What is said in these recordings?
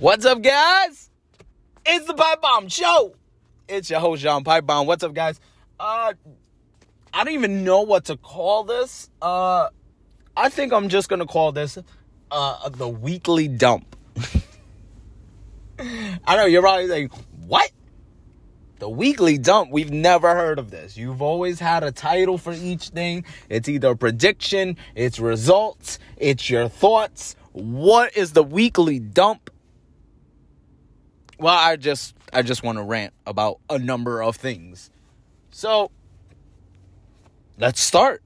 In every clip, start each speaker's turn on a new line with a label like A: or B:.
A: What's up, guys? It's the Pipe Bomb Show. It's your host, John Pipe Bomb. What's up, guys? Uh, I don't even know what to call this. Uh, I think I'm just gonna call this uh the weekly dump. I know you're probably like, what? The weekly dump. We've never heard of this. You've always had a title for each thing. It's either prediction, it's results, it's your thoughts. What is the weekly dump? Well, I just I just want to rant about a number of things. So, let's start.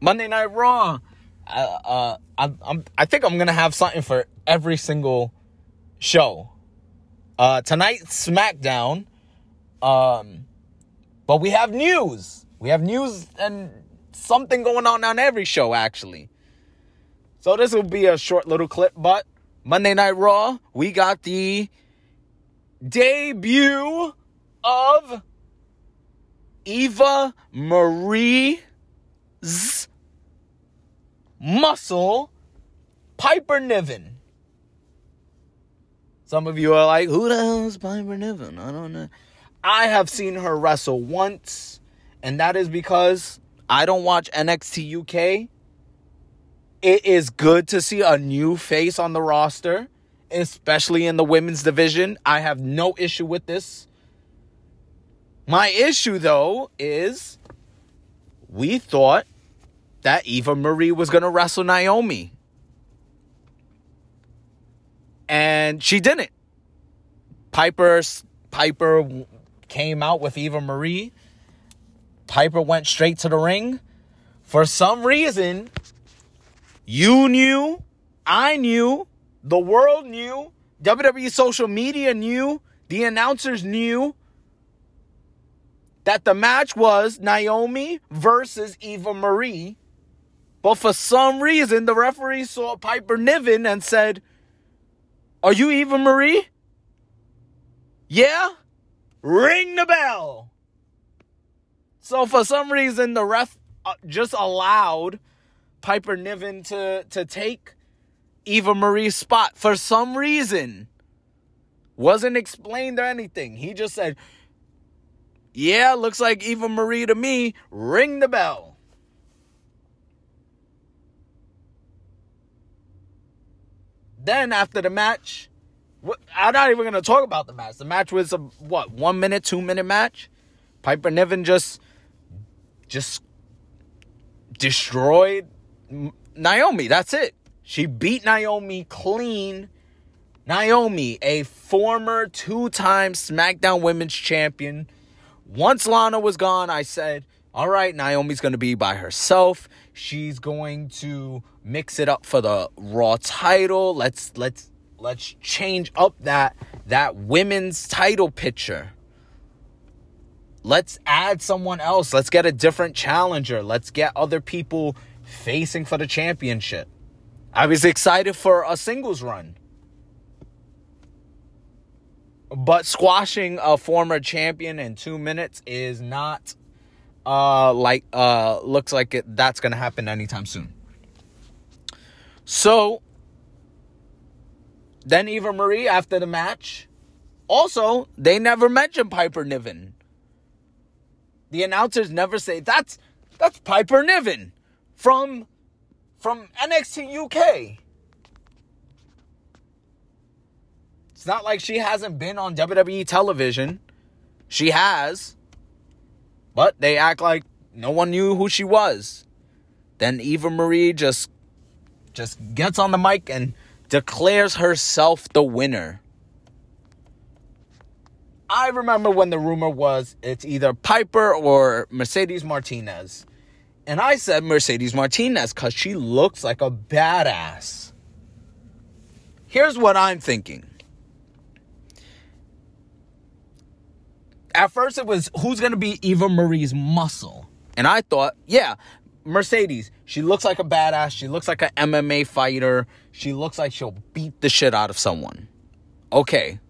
A: Monday Night Raw. Uh, uh, I'm, I'm, I think I'm gonna have something for every single show. Uh, tonight SmackDown. Um, but we have news. We have news and something going on on every show actually. So this will be a short little clip, but Monday Night Raw, we got the debut of Eva Marie's muscle, Piper Niven. Some of you are like, who the hell is Piper Niven? I don't know. I have seen her wrestle once, and that is because I don't watch NXT UK. It is good to see a new face on the roster, especially in the women's division. I have no issue with this. My issue, though, is we thought that Eva Marie was going to wrestle Naomi. And she didn't. Piper Piper came out with Eva Marie. Piper went straight to the ring. For some reason, you knew, I knew, the world knew, WWE social media knew, the announcers knew that the match was Naomi versus Eva Marie. But for some reason, the referee saw Piper Niven and said, Are you Eva Marie? Yeah? Ring the bell. So for some reason, the ref uh, just allowed Piper Niven to, to take Eva Marie's spot for some reason. Wasn't explained or anything. He just said, Yeah, looks like Eva Marie to me. Ring the bell. Then after the match, I'm not even gonna talk about the match. The match was a what one minute, two minute match. Piper Niven just just destroyed Naomi. That's it. She beat Naomi clean. Naomi, a former two-time SmackDown Women's Champion. Once Lana was gone, I said, "All right, Naomi's going to be by herself. She's going to mix it up for the Raw title. Let's let's let's change up that that women's title picture. Let's add someone else. Let's get a different challenger. Let's get other people facing for the championship. I was excited for a singles run. But squashing a former champion in 2 minutes is not uh like uh looks like it that's going to happen anytime soon. So then Eva Marie after the match. Also, they never mention Piper Niven. The announcers never say that's that's Piper Niven from from NXT UK. It's not like she hasn't been on WWE television. She has. But they act like no one knew who she was. Then Eva Marie just just gets on the mic and declares herself the winner. I remember when the rumor was it's either Piper or Mercedes Martinez. And I said Mercedes Martinez because she looks like a badass. Here's what I'm thinking. At first, it was who's going to be Eva Marie's muscle? And I thought, yeah, Mercedes. She looks like a badass. She looks like an MMA fighter. She looks like she'll beat the shit out of someone. Okay.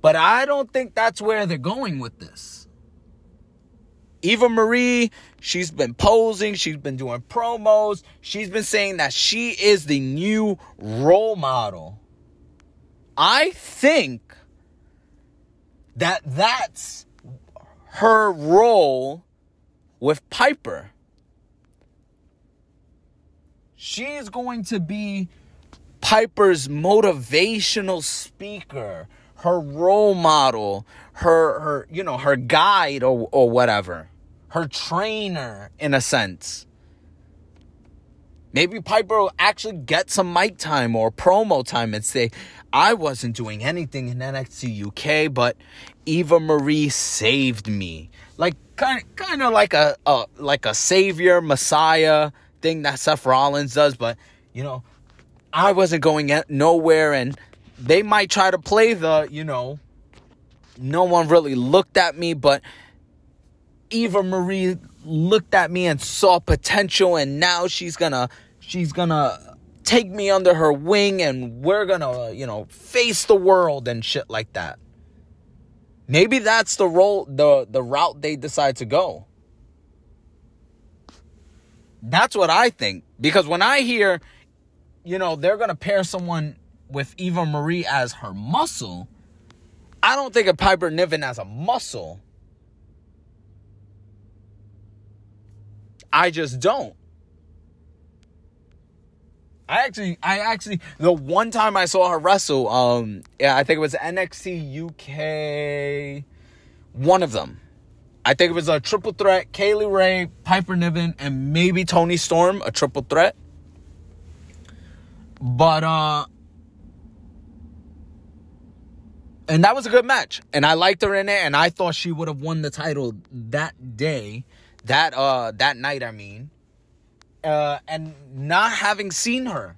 A: But I don't think that's where they're going with this. Eva Marie, she's been posing, she's been doing promos, she's been saying that she is the new role model I think that that's her role with Piper. She's going to be Piper's motivational speaker, her role model, her her you know, her guide or or whatever. Her trainer in a sense. Maybe Piper will actually get some mic time or promo time and say, I wasn't doing anything in NXT UK, but Eva Marie saved me. Like kind of, kind of like a, a like a savior, messiah thing that Seth Rollins does, but you know, I wasn't going nowhere and they might try to play the, you know, no one really looked at me, but Eva Marie looked at me and saw potential and now she's gonna she's gonna take me under her wing and we're gonna you know face the world and shit like that. Maybe that's the role the the route they decide to go. That's what i think. Because when i hear you know they're gonna pair someone with eva marie as her muscle i don't think of piper niven as a muscle I just don't. I actually, I actually, the one time I saw her wrestle, um, yeah, I think it was NXT UK, one of them. I think it was a triple threat: Kay Lee Ray, Piper Niven, and maybe Toni Storm, a triple threat. But uh, and that was a good match, and I liked her in it, and I thought she would have won the title that day that uh that night I mean uh and not having seen her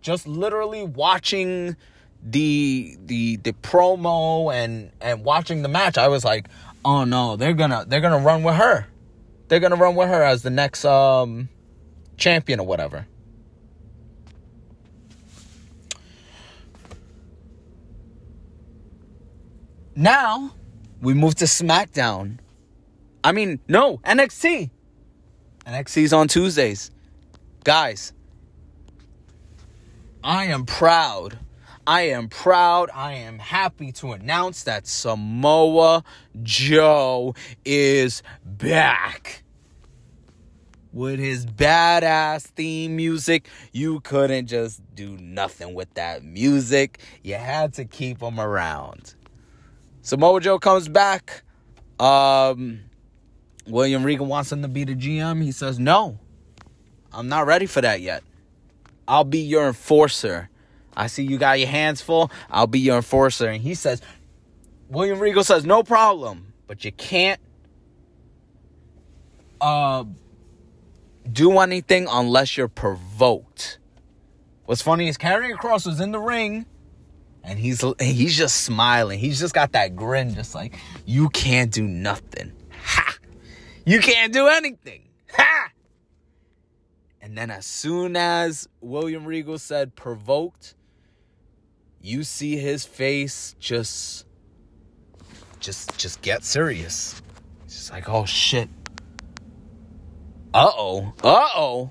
A: just literally watching the the the promo and and watching the match I was like oh no they're gonna they're gonna run with her. They're gonna run with her as the next um champion or whatever. Now we move to SmackDown I mean, no, NXT. NXT's on Tuesdays. Guys, I am proud. I am proud. I am happy to announce that Samoa Joe is back. With his badass theme music, you couldn't just do nothing with that music. You had to keep him around. Samoa Joe comes back. Um, William Regal wants him to be the GM. He says, No, I'm not ready for that yet. I'll be your enforcer. I see you got your hands full. I'll be your enforcer. And he says, William Regal says, No problem, but you can't uh, do anything unless you're provoked. What's funny is Karrion Kross was in the ring and he's he's just smiling. He's just got that grin, just like you can't do nothing. You can't do anything. Ha! And then as soon as William Regal said provoked, you see his face just just just get serious. It's just like, oh shit. Uh-oh. Uh-oh.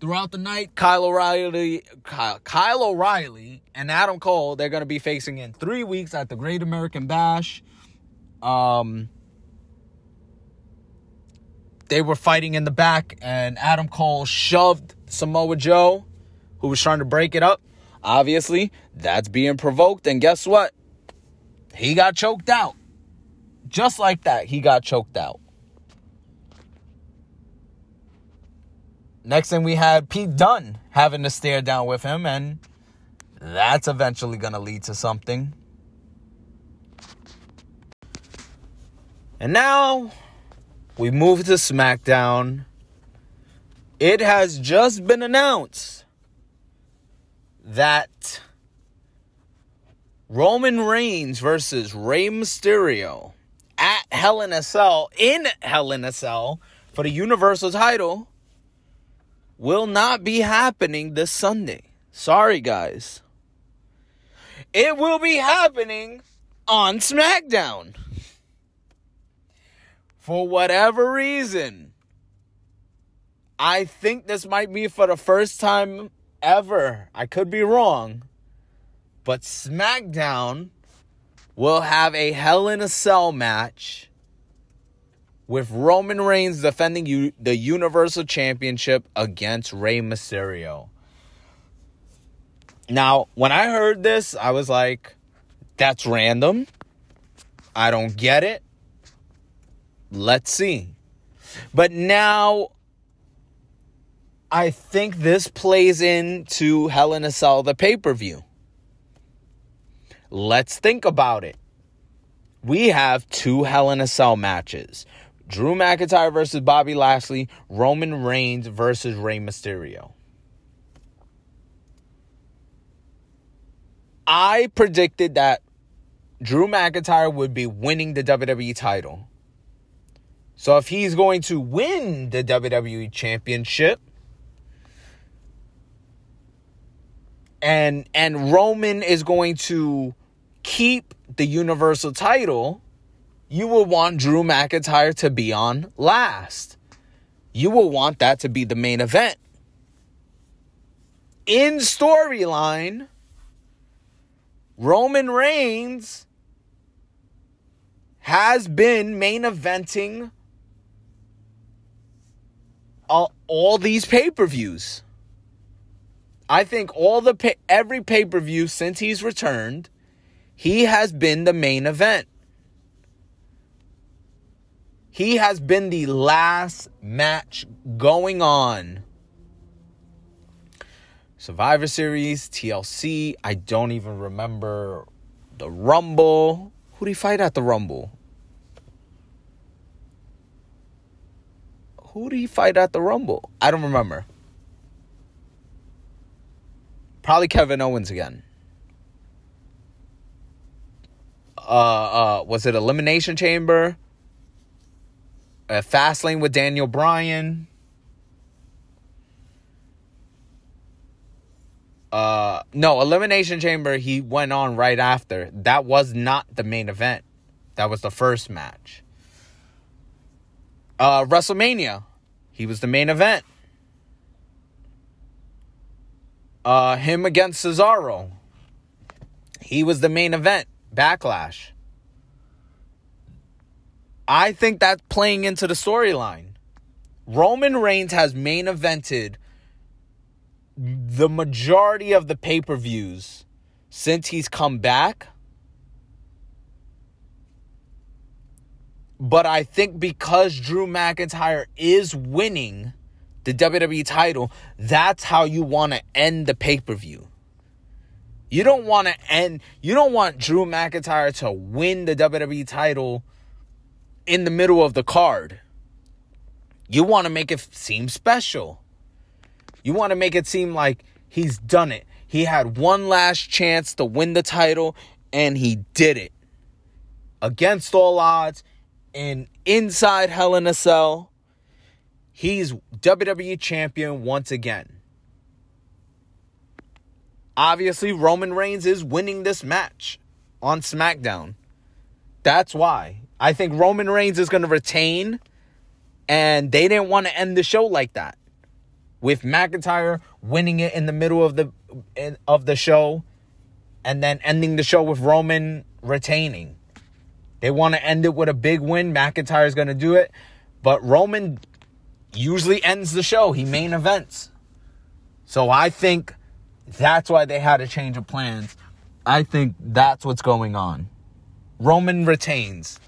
A: Throughout the night, Kyle O'Reilly, Kyle, Kyle O'Reilly and Adam Cole, they're gonna be facing in three weeks at the Great American Bash. Um they were fighting in the back, and Adam Cole shoved Samoa Joe, who was trying to break it up. Obviously, that's being provoked, and guess what? He got choked out. Just like that, he got choked out. Next thing we had Pete Dunne having to stare down with him, and that's eventually going to lead to something. And now we move to SmackDown. It has just been announced that Roman Reigns versus Rey Mysterio at Hell in a Cell, in Hell in a Cell, for the Universal title will not be happening this Sunday. Sorry, guys. It will be happening on SmackDown for whatever reason, I think this might be for the first time ever. I could be wrong, but SmackDown will have a Hell in a Cell match with Roman Reigns defending you the Universal Championship against Rey Mysterio. Now, when I heard this, I was like, that's random. I don't get it. Let's see. But now I think this plays into Hell in a Cell, the pay per view. Let's think about it. We have two Hell in a Cell matches Drew McIntyre versus Bobby Lashley, Roman Reigns versus Rey Mysterio. I predicted that Drew McIntyre would be winning the WWE title. So if he's going to win the WWE championship and and Roman is going to keep the universal title, you will want Drew McIntyre to be on last. You will want that to be the main event. In storyline, Roman Reigns has been main eventing all, all these pay-per-views. I think all the pay, every pay-per-view since he's returned, he has been the main event. He has been the last match going on. Survivor Series, TLC, I don't even remember the Rumble. Who did he fight at the Rumble? Who did he fight at the Rumble? I don't remember. Probably Kevin Owens again. Uh, uh, was it Elimination Chamber? Uh, Fastlane with Daniel Bryan. Uh, no, Elimination Chamber, he went on right after. That was not the main event. That was the first match. Uh, WrestleMania, he was the main event. Uh, him against Cesaro, he was the main event. Backlash. I think that's playing into the storyline. Roman Reigns has main evented the majority of the pay per views since he's come back. But I think because Drew McIntyre is winning the WWE title, that's how you want to end the pay per view. You don't want to end, you don't want Drew McIntyre to win the WWE title in the middle of the card. You want to make it seem special. You want to make it seem like he's done it. He had one last chance to win the title and he did it. Against all odds and inside Hell in a Cell, he's WWE champion once again. Obviously, Roman Reigns is winning this match on SmackDown. That's why. I think Roman Reigns is going to retain, and they didn't want to end the show like that. With McIntyre winning it in the middle of the in, of the show, and then ending the show with Roman retaining. They want to end it with a big win. McIntyre is going to do it, but Roman usually ends the show. He main events. So I think that's why they had a change of plans. I think that's what's going on. Roman retains.